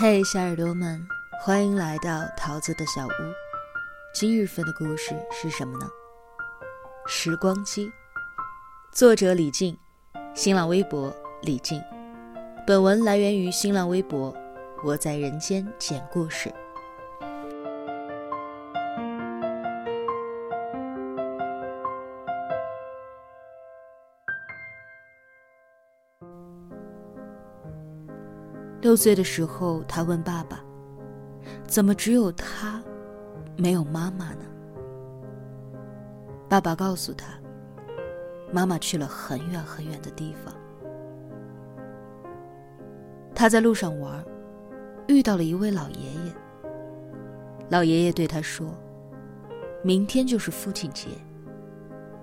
嘿，小耳朵们，欢迎来到桃子的小屋。今日份的故事是什么呢？时光机，作者李静，新浪微博李静。本文来源于新浪微博，我在人间讲故事。六岁的时候，他问爸爸：“怎么只有他，没有妈妈呢？”爸爸告诉他：“妈妈去了很远很远的地方。”他在路上玩，遇到了一位老爷爷。老爷爷对他说：“明天就是父亲节，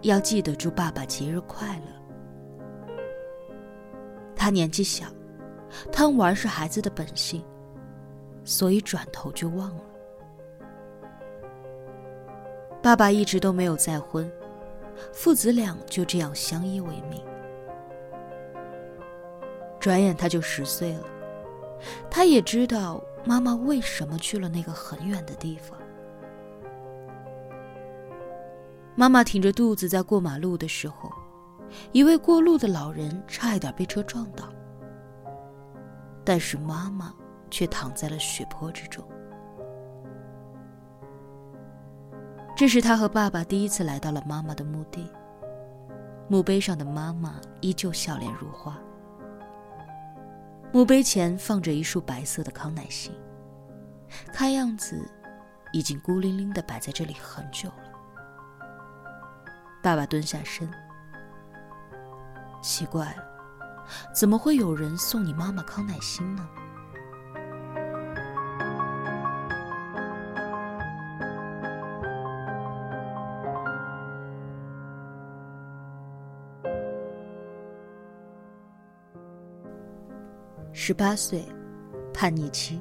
要记得祝爸爸节日快乐。”他年纪小。贪玩是孩子的本性，所以转头就忘了。爸爸一直都没有再婚，父子俩就这样相依为命。转眼他就十岁了，他也知道妈妈为什么去了那个很远的地方。妈妈挺着肚子在过马路的时候，一位过路的老人差一点被车撞倒。但是妈妈却躺在了血泊之中。这是他和爸爸第一次来到了妈妈的墓地。墓碑上的妈妈依旧笑脸如花。墓碑前放着一束白色的康乃馨，看样子已经孤零零的摆在这里很久了。爸爸蹲下身，奇怪了。怎么会有人送你妈妈康乃馨呢？十八岁，叛逆期，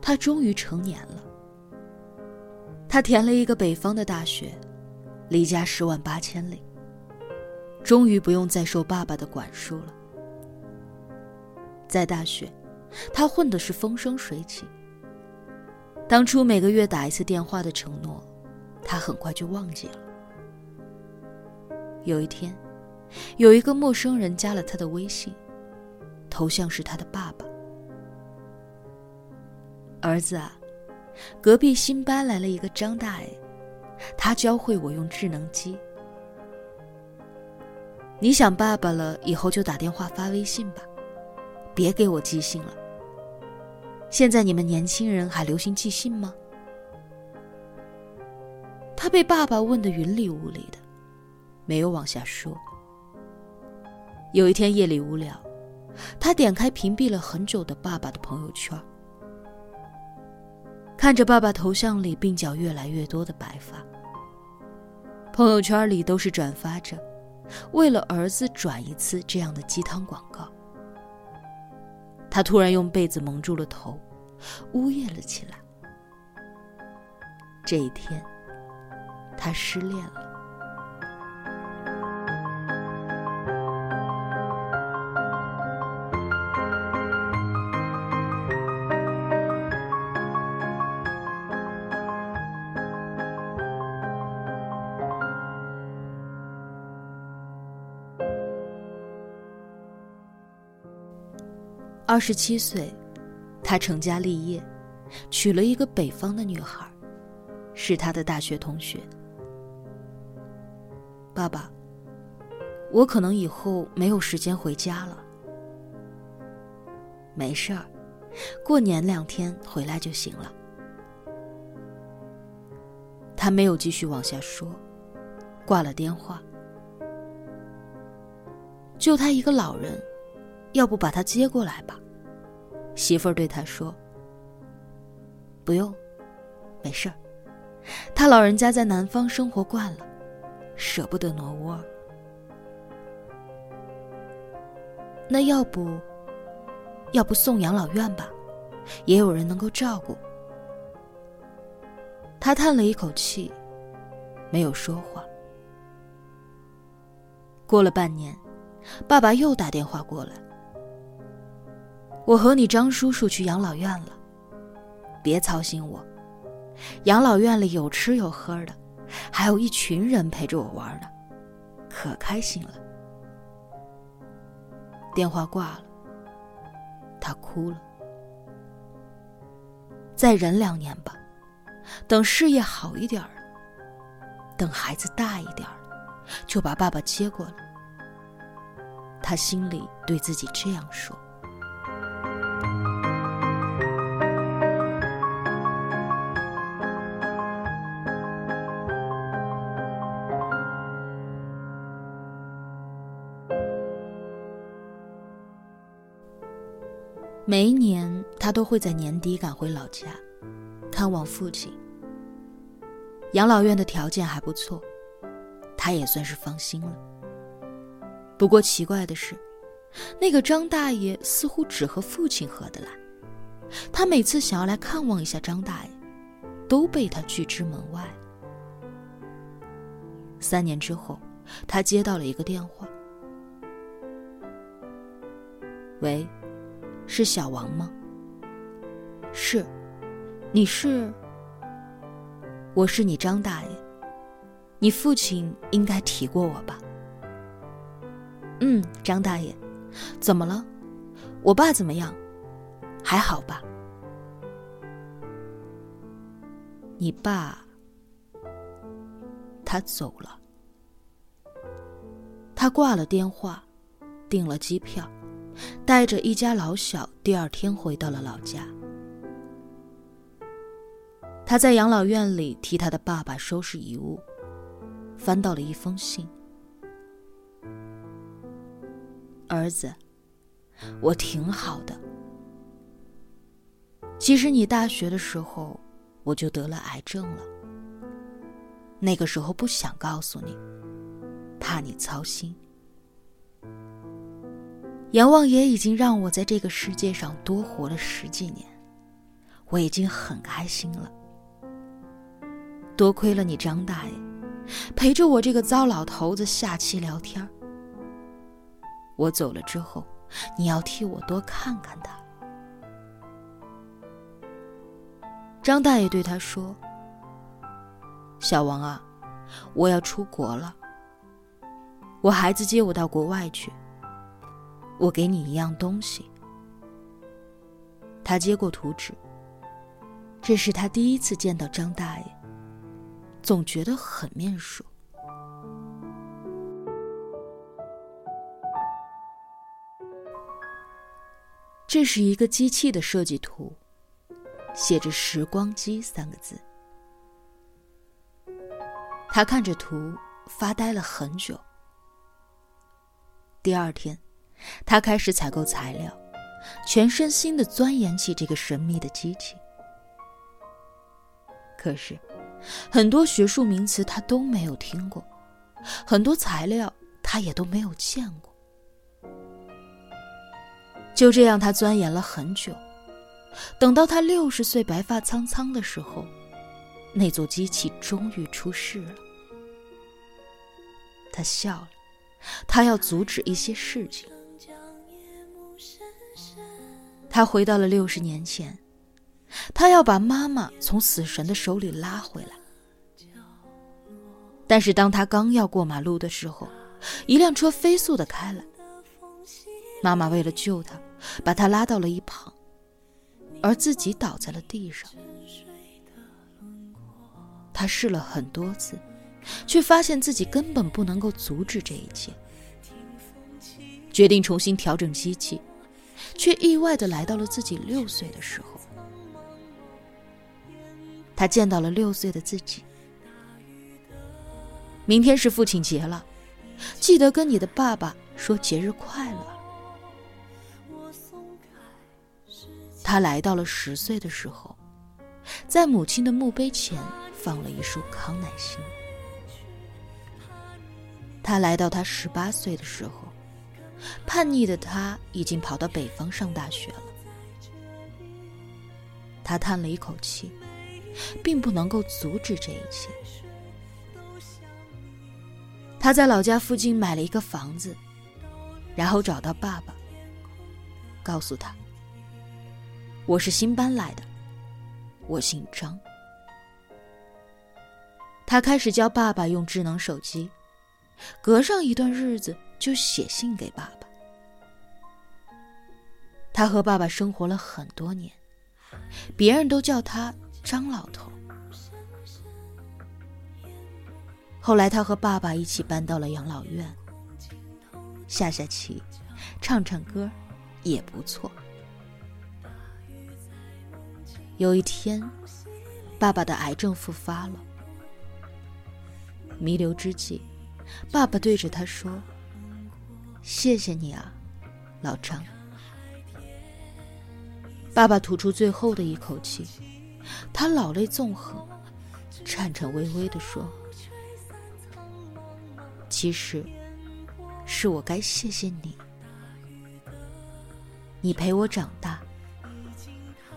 他终于成年了。他填了一个北方的大学，离家十万八千里，终于不用再受爸爸的管束了。在大学，他混的是风生水起。当初每个月打一次电话的承诺，他很快就忘记了。有一天，有一个陌生人加了他的微信，头像是他的爸爸。儿子啊，隔壁新搬来了一个张大爷，他教会我用智能机。你想爸爸了，以后就打电话发微信吧。别给我寄信了。现在你们年轻人还流行寄信吗？他被爸爸问得云里雾里的，没有往下说。有一天夜里无聊，他点开屏蔽了很久的爸爸的朋友圈，看着爸爸头像里鬓角越来越多的白发，朋友圈里都是转发着“为了儿子转一次”这样的鸡汤广告。他突然用被子蒙住了头，呜咽了起来。这一天，他失恋了。二十七岁，他成家立业，娶了一个北方的女孩，是他的大学同学。爸爸，我可能以后没有时间回家了。没事儿，过年两天回来就行了。他没有继续往下说，挂了电话。就他一个老人。要不把他接过来吧，媳妇儿对他说：“不用，没事儿。他老人家在南方生活惯了，舍不得挪窝。那要不，要不送养老院吧，也有人能够照顾。”他叹了一口气，没有说话。过了半年，爸爸又打电话过来。我和你张叔叔去养老院了，别操心我。养老院里有吃有喝的，还有一群人陪着我玩呢，可开心了。电话挂了，他哭了。再忍两年吧，等事业好一点儿，等孩子大一点儿，就把爸爸接过来。他心里对自己这样说。每一年，他都会在年底赶回老家，看望父亲。养老院的条件还不错，他也算是放心了。不过奇怪的是，那个张大爷似乎只和父亲合得来。他每次想要来看望一下张大爷，都被他拒之门外。三年之后，他接到了一个电话：“喂。”是小王吗？是，你是？我是你张大爷，你父亲应该提过我吧？嗯，张大爷，怎么了？我爸怎么样？还好吧？你爸，他走了，他挂了电话，订了机票。带着一家老小，第二天回到了老家。他在养老院里替他的爸爸收拾遗物，翻到了一封信：“儿子，我挺好的。其实你大学的时候，我就得了癌症了。那个时候不想告诉你，怕你操心。”阎王爷已经让我在这个世界上多活了十几年，我已经很开心了。多亏了你张大爷，陪着我这个糟老头子下棋聊天我走了之后，你要替我多看看他。张大爷对他说：“小王啊，我要出国了，我孩子接我到国外去。”我给你一样东西。他接过图纸，这是他第一次见到张大爷，总觉得很面熟。这是一个机器的设计图，写着“时光机”三个字。他看着图发呆了很久。第二天。他开始采购材料，全身心的钻研起这个神秘的机器。可是，很多学术名词他都没有听过，很多材料他也都没有见过。就这样，他钻研了很久。等到他六十岁白发苍苍的时候，那座机器终于出世了。他笑了，他要阻止一些事情。他回到了六十年前，他要把妈妈从死神的手里拉回来。但是当他刚要过马路的时候，一辆车飞速的开来。妈妈为了救他，把他拉到了一旁，而自己倒在了地上。他试了很多次，却发现自己根本不能够阻止这一切，决定重新调整机器。却意外的来到了自己六岁的时候，他见到了六岁的自己。明天是父亲节了，记得跟你的爸爸说节日快乐。他来到了十岁的时候，在母亲的墓碑前放了一束康乃馨。他来到他十八岁的时候。叛逆的他已经跑到北方上大学了。他叹了一口气，并不能够阻止这一切。他在老家附近买了一个房子，然后找到爸爸，告诉他：“我是新搬来的，我姓张。”他开始教爸爸用智能手机，隔上一段日子就写信给爸爸。他和爸爸生活了很多年，别人都叫他张老头。后来，他和爸爸一起搬到了养老院，下下棋，唱唱歌，也不错。有一天，爸爸的癌症复发了。弥留之际，爸爸对着他说：“谢谢你啊，老张。”爸爸吐出最后的一口气，他老泪纵横，颤颤巍巍地说：“其实，是我该谢谢你，你陪我长大，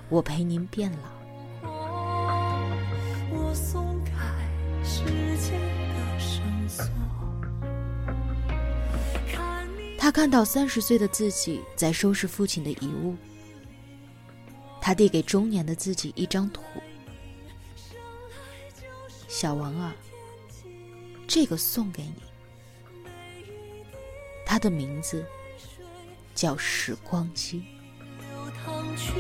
我陪您变老。”他看到三十岁的自己在收拾父亲的遗物，他递给中年的自己一张图：“小王啊，这个送给你。”他的名字叫时光机。流淌去，